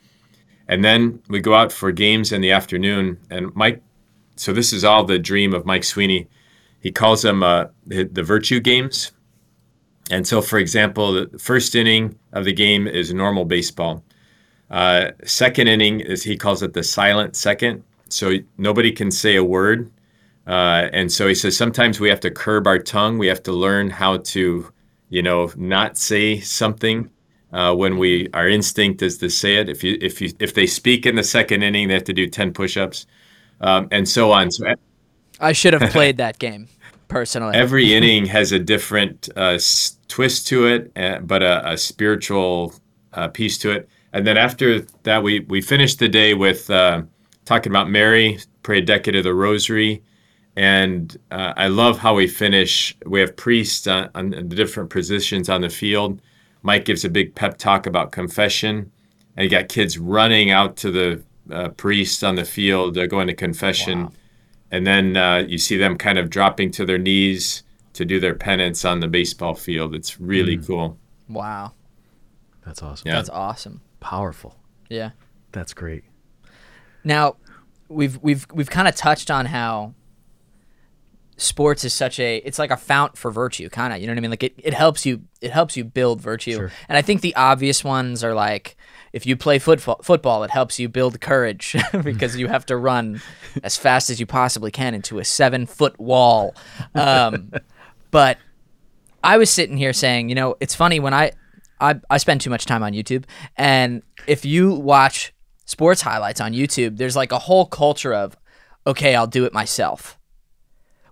And then we go out for games in the afternoon. And Mike, so this is all the dream of Mike Sweeney. He calls them uh, the, the virtue games. And so, for example, the first inning of the game is normal baseball. Uh, second inning is he calls it the silent second. So nobody can say a word. Uh, and so he says sometimes we have to curb our tongue. We have to learn how to, you know, not say something uh, when we our instinct is to say it. If you if you if they speak in the second inning, they have to do ten push-ups, um, and so on. So I should have <laughs> played that game personally. every <laughs> inning has a different uh, s- twist to it, uh, but a, a spiritual uh, piece to it. And then after that, we we finished the day with uh, talking about Mary, pray a decade of the Rosary, and uh, I love how we finish. We have priests on, on the different positions on the field. Mike gives a big pep talk about confession, and you got kids running out to the uh, priest on the field, uh, going to confession Wow. and then uh, you see them kind of dropping to their knees to do their penance on the baseball field. It's really cool. wow, That's awesome. Yeah. that's awesome. Powerful. Yeah. That's great. Now, we've we've we've kind of touched on how sports is such a it's like a fount for virtue, kind of. You know what I mean? Like it, it helps you it helps you build virtue. Sure. And I think the obvious ones are like if you play football, football it helps you build courage <laughs> <laughs> because you have to run as fast as you possibly can into a seven foot wall. Um, <laughs> but I was sitting here saying, you know, it's funny when I, I I spend too much time on YouTube, and if you watch sports highlights on YouTube, there's like a whole culture of, okay, I'll do it myself,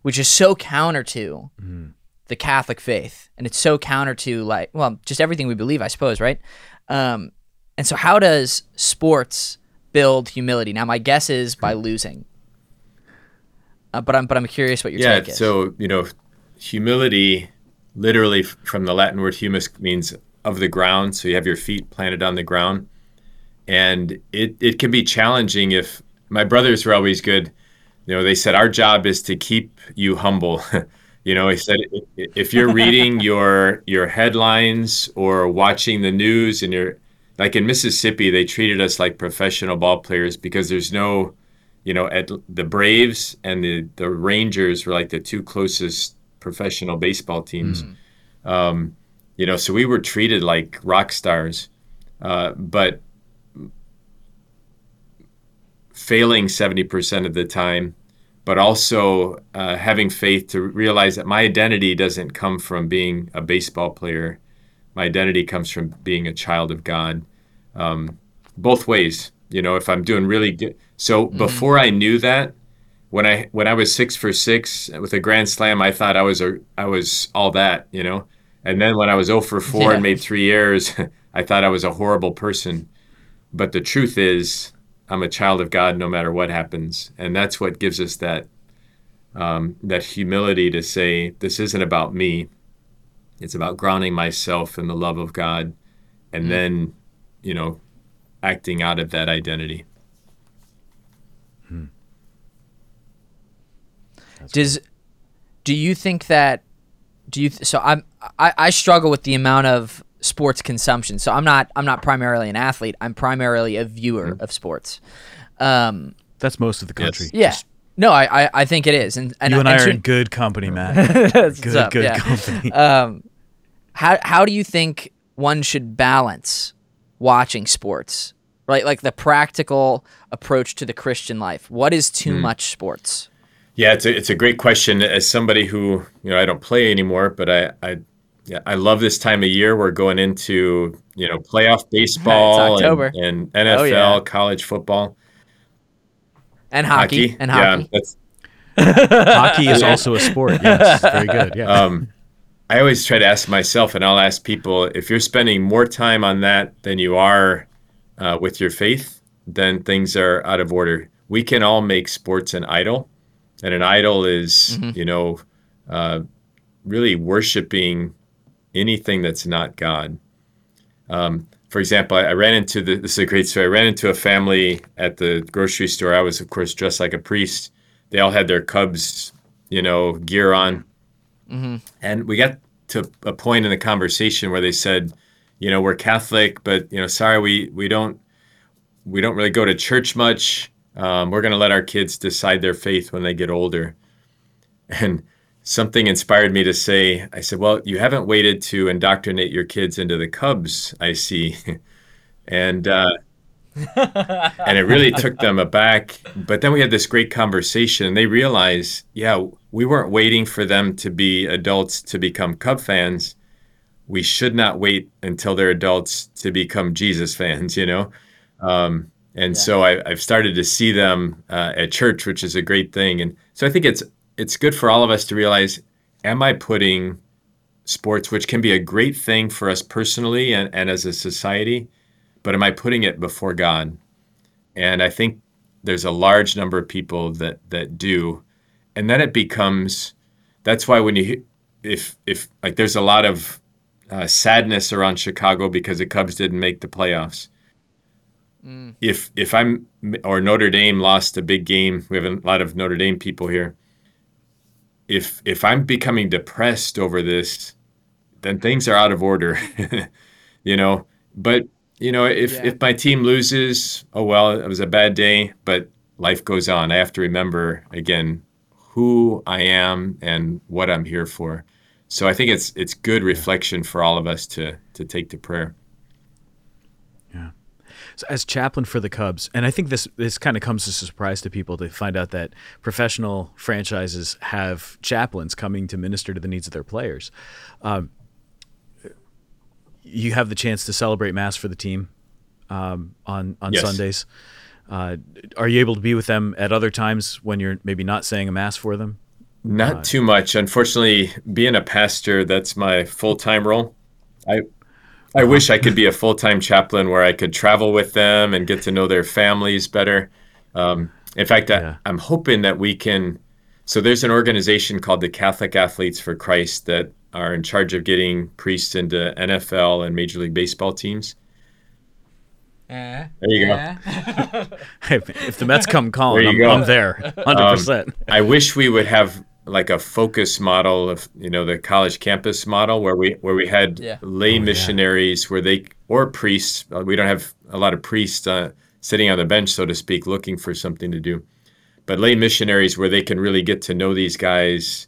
which is so counter to the Catholic faith, and it's so counter to like, well, just everything we believe, I suppose, right? Um, and so, how does sports build humility? Now, my guess is by losing. Uh, but I'm but I'm curious what your yeah. take is. So you know, humility, literally from the Latin word humus, means of the ground. So you have your feet planted on the ground, and it it can be challenging if my brothers were always good. You know, they said our job is to keep you humble. <laughs> you know, he said if you're reading <laughs> your your headlines or watching the news and you're like in Mississippi, they treated us like professional ball players because there's no, you know, at the Braves and the the Rangers were like the two closest professional baseball teams. Um, you know, so we were treated like rock stars, uh, but failing 70% of the time, but also uh, having faith to realize that my identity doesn't come from being a baseball player. My identity comes from being a child of God. Um, both ways, you know, if I'm doing really good. So before I knew that, when I when I was six for six with a grand slam, I thought I was a I was all that, you know. And then when I was 0 for 4 Yeah. and made three errors, <laughs> I thought I was a horrible person. But the truth is, I'm a child of God no matter what happens, and that's what gives us that um, that humility to say this isn't about me. It's about grounding myself in the love of God, and then, you know, acting out of that identity. Does do you think that do you so I'm I, I struggle with the amount of sports consumption. So I'm not I'm not primarily an athlete. I'm primarily a viewer of sports. Um, That's most of the country. yeah. No, I, I, I think it is, and, and You and I are to- in good company, Matt. <laughs> What's good, up? good Yeah. company. <laughs> Um, how how do you think one should balance watching sports? Right, like the practical approach to the Christian life. What is too Hmm. much sports? Yeah, it's a, it's a great question. As somebody who you know, I don't play anymore, but I I, yeah, I love this time of year. We're going into you know playoff <laughs> baseball October. and, and NFL, Oh, yeah. college football, And hockey, and hockey. Yeah, that's <laughs> Hockey is also a sport. Yes, very good. Yeah. um, I always try to ask myself, and I'll ask people, if you're spending more time on that than you are uh, with your faith, then things are out of order. We can all make sports an idol, and an idol is, you know, uh, really worshiping anything that's not God. Um, for example, I, I ran into the, this is a great story. I ran into a family at the grocery store. I was, of course, dressed like a priest. They all had their Cubs, you know, gear on. And we got to a point in the conversation where they said, you know, we're Catholic, but you know, sorry, we we don't we don't really go to church much. Um, we're going to let our kids decide their faith when they get older. And something inspired me to say, I said, Well, you haven't waited to indoctrinate your kids into the Cubs, I see. <laughs> and, uh, and it really took them aback. But then we had this great conversation, and they realized, yeah, we weren't waiting for them to be adults to become Cub fans. We should not wait until they're adults to become Jesus fans, you know? Um, and yeah. so I, have started to see them uh, at church, which is a great thing. And so I think it's it's good for all of us to realize: Am I putting sports, which can be a great thing for us personally and, and as a society, but am I putting it before God? And I think there's a large number of people that that do, and then it becomes. That's why when you if if like there's a lot of uh, sadness around Chicago because the Cubs didn't make the playoffs. Mm. If if I'm or Notre Dame lost a big game, we have a lot of Notre Dame people here. If if I'm becoming depressed over this, then things are out of order, <laughs> you know. But you know, if yeah. if my team loses, oh well, it was a bad day, but life goes on. I have to remember again who I am and what I'm here for. So I think it's it's good reflection for all of us to to take to prayer. So as chaplain for the Cubs, and I think this this kind of comes as a surprise to people to find out that professional franchises have chaplains coming to minister to the needs of their players. Um, you have the chance to celebrate mass for the team um, on on yes. Sundays. Uh, are you able to be with them at other times when you're maybe not saying a mass for them? Not uh, too much. Unfortunately, being a pastor, that's my full time role. I I wish I could be a full time chaplain where I could travel with them and get to know their families better. Um, in fact, yeah. I, I'm hoping that we can. So there's an organization called the Catholic Athletes for Christ that are in charge of getting priests into NFL and Major League Baseball teams. Uh, there you uh. go. <laughs> if the Mets come calling, I'm, I'm, there, hundred um, percent. I wish we would have like a focus model of you know the college campus model where we where we had yeah. lay oh, missionaries yeah. where they or priests uh, we don't have a lot of priests uh, sitting on the bench so to speak looking for something to do but lay missionaries where they can really get to know these guys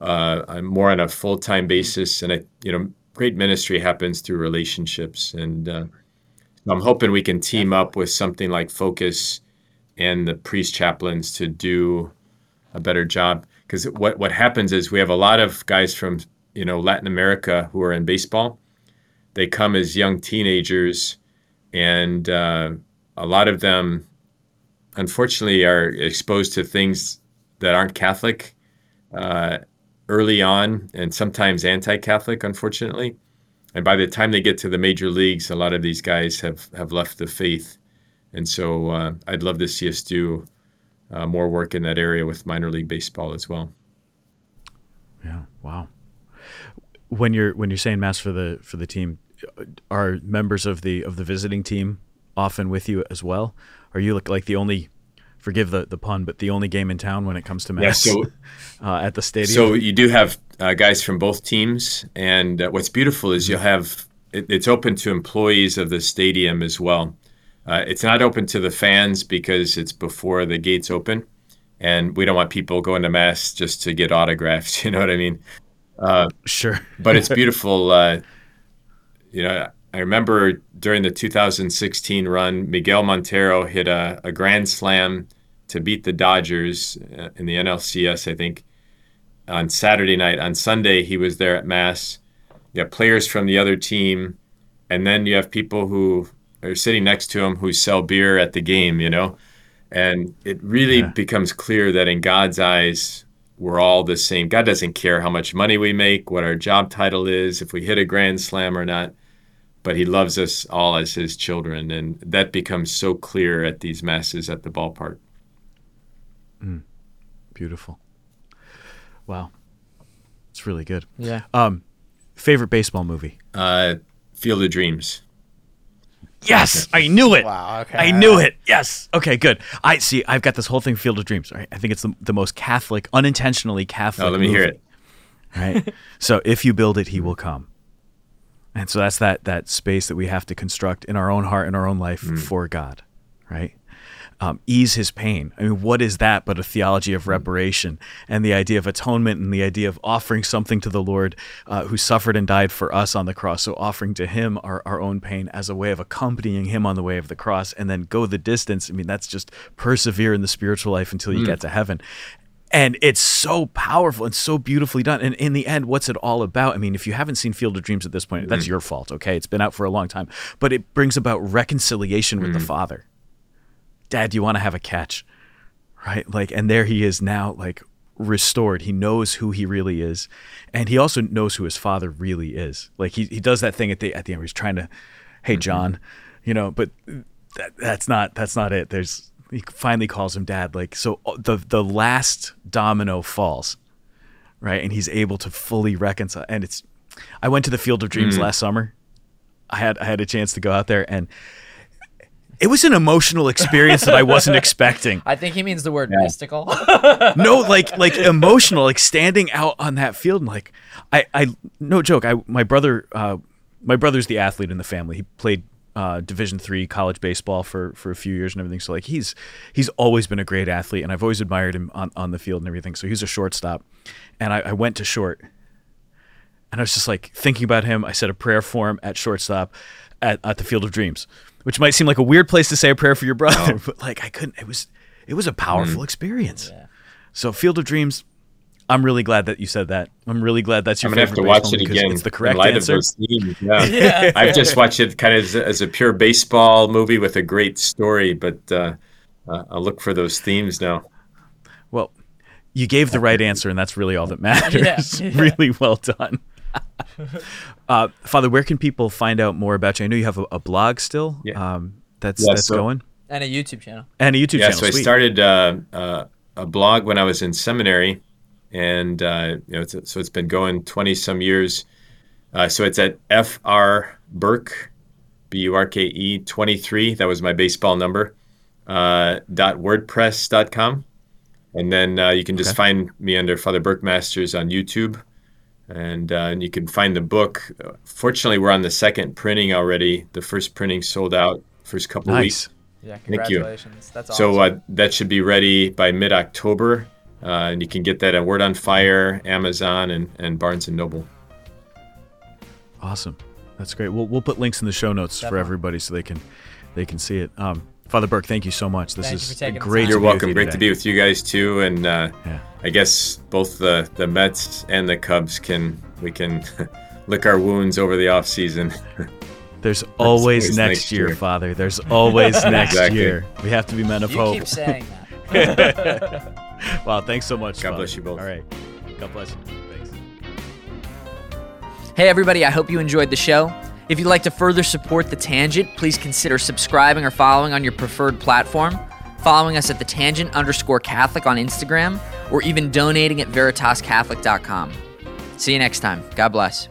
uh, more on a full-time basis and I, you know great ministry happens through relationships and uh, I'm hoping we can team up with something like Focus and the priest chaplains to do a better job because what what happens is we have a lot of guys from you know Latin America who are in baseball. They come as young teenagers, and uh, a lot of them, unfortunately, are exposed to things that aren't Catholic uh, early on, and sometimes anti-Catholic, unfortunately. And by the time they get to the major leagues, a lot of these guys have have left the faith, and so uh, I'd love to see us do uh, more work in that area with minor league baseball as well. Yeah. Wow. When you're when you're saying mass for the for the team, are members of the of the visiting team often with you as well? Are you like, like the only forgive the, the pun, but the only game in town when it comes to mass yeah, so, <laughs> uh, at the stadium. So you do have uh, guys from both teams, and uh, what's beautiful is you'll have it, it's open to employees of the stadium as well. Uh, it's not open to the fans because it's before the gates open, and we don't want people going to mass just to get autographs. <laughs> You know what I mean? Uh, sure. but it's <laughs> beautiful. Uh, you know, I remember during the 2016 run, Miguel Montero hit a, a grand slam to beat the Dodgers uh, in the NLCS. I think on Saturday night. On Sunday, he was there at mass. You have players from the other team, and then you have people who or sitting next to him who sell beer at the game, you know? And it really yeah. becomes clear that in God's eyes, we're all the same. God doesn't care how much money we make, what our job title is, if we hit a grand slam or not, but He loves us all as His children. And that becomes so clear at these masses at the ballpark. Mm. Beautiful. Wow. It's really good. Yeah. Um, favorite baseball movie? Uh, Field of Dreams. Yes, I knew it. Wow. Okay. I knew it. Yes. Okay. Good. I see. I've got this whole thing, Field of Dreams. Right. I think it's the, the most Catholic, unintentionally Catholic. Oh, let me movie, hear it. Right. <laughs> so if you build it, He will come. And so that's that that space that we have to construct in our own heart in our own life mm. for God, right? Um, ease his pain. I mean, what is that but a theology of reparation and the idea of atonement and the idea of offering something to the Lord uh, who suffered and died for us on the cross? So, offering to him our, our own pain as a way of accompanying him on the way of the cross and then go the distance. I mean, that's just persevere in the spiritual life until you get to heaven and it's so powerful and so beautifully done. And in the end, what's it all about? I mean, if you haven't seen Field of Dreams at this point, that's your fault. Okay, it's been out for a long time, but it brings about reconciliation with the Father. Dad, you want to have a catch, right? Like, and there he is now, like restored. He knows who he really is, and he also knows who his father really is. Like he he does that thing at the at the end where he's trying to, hey John, you know, but that, that's not that's not it. There's he finally calls him dad. Like so, uh, the the last domino falls, right, and he's able to fully reconcile. And it's, I went to the Field of Dreams last summer. I had I had a chance to go out there, and it was an emotional experience that I wasn't <laughs> expecting. I think he means the word mystical. <laughs> No, like like emotional, like standing out on that field, and like I I no joke. I my brother uh, my brother's the athlete in the family. He played uh, Division three college baseball for for a few years and everything. So like he's he's always been a great athlete, and I've always admired him on on the field and everything. So he's a shortstop, and I, I went to short, and I was just like thinking about him. I said a prayer for him at shortstop at, at the Field of Dreams, which might seem like a weird place to say a prayer for your brother, <laughs> but like I couldn't. It was it was a powerful experience. So Field of Dreams. I'm really glad that you said that. I'm really glad that's your I'm gonna have to favorite watch it because again It's the in correct light answer. of those themes. Yeah. <laughs> <laughs> I've just watched it kind of as, as a pure baseball movie with a great story, but uh, uh, I'll look for those themes now. Well, you gave the right answer, and that's really all that matters. Yeah. really well done. <laughs> uh, Father, where can people find out more about you? I know you have a, a blog still. Yeah. Um, that's Yeah, that's so- going, and a YouTube channel. and a YouTube yeah, channel. so I started uh, uh, a blog when I was in seminary, and uh, you know, it's, so it's been going twenty some years. Uh, so it's at fr burke, b u r k e twenty three. That was my baseball number. Uh, dot wordpress dot com, and then uh, you can just Okay. find me under Father Burke Masters on YouTube, and uh, and you can find the book. Fortunately, we're on the second printing already. The first printing sold out first couple of weeks. Nice. Yeah, Thank you. congratulations. That's awesome. So uh, that should be ready by mid October, uh, and you can get that at Word on Fire, Amazon, and, and Barnes and Noble. Awesome. That's great. We'll we'll put links in the show notes for everybody so they can they can see it. Um, Father Burke, thank you so much. This Thank you is for taking great. You're welcome. you Great to be with you guys too, and uh, Yeah. I guess both the the Mets and the Cubs can we can <laughs> lick our wounds over the off seation. <laughs> There's always always next, next year, year. Father. There's always <laughs> next Exactly. year. We have to be men of you hope. keep saying that. wow, thanks so much. God Father. bless you both. All right. God bless you. Thanks. Hey, everybody, I hope you enjoyed the show. If you'd like to further support The Tangent, please consider subscribing or following on your preferred platform, following us at The Tangent underscore Catholic on Instagram, or even donating at veritascatholic.com. See you next time. God bless.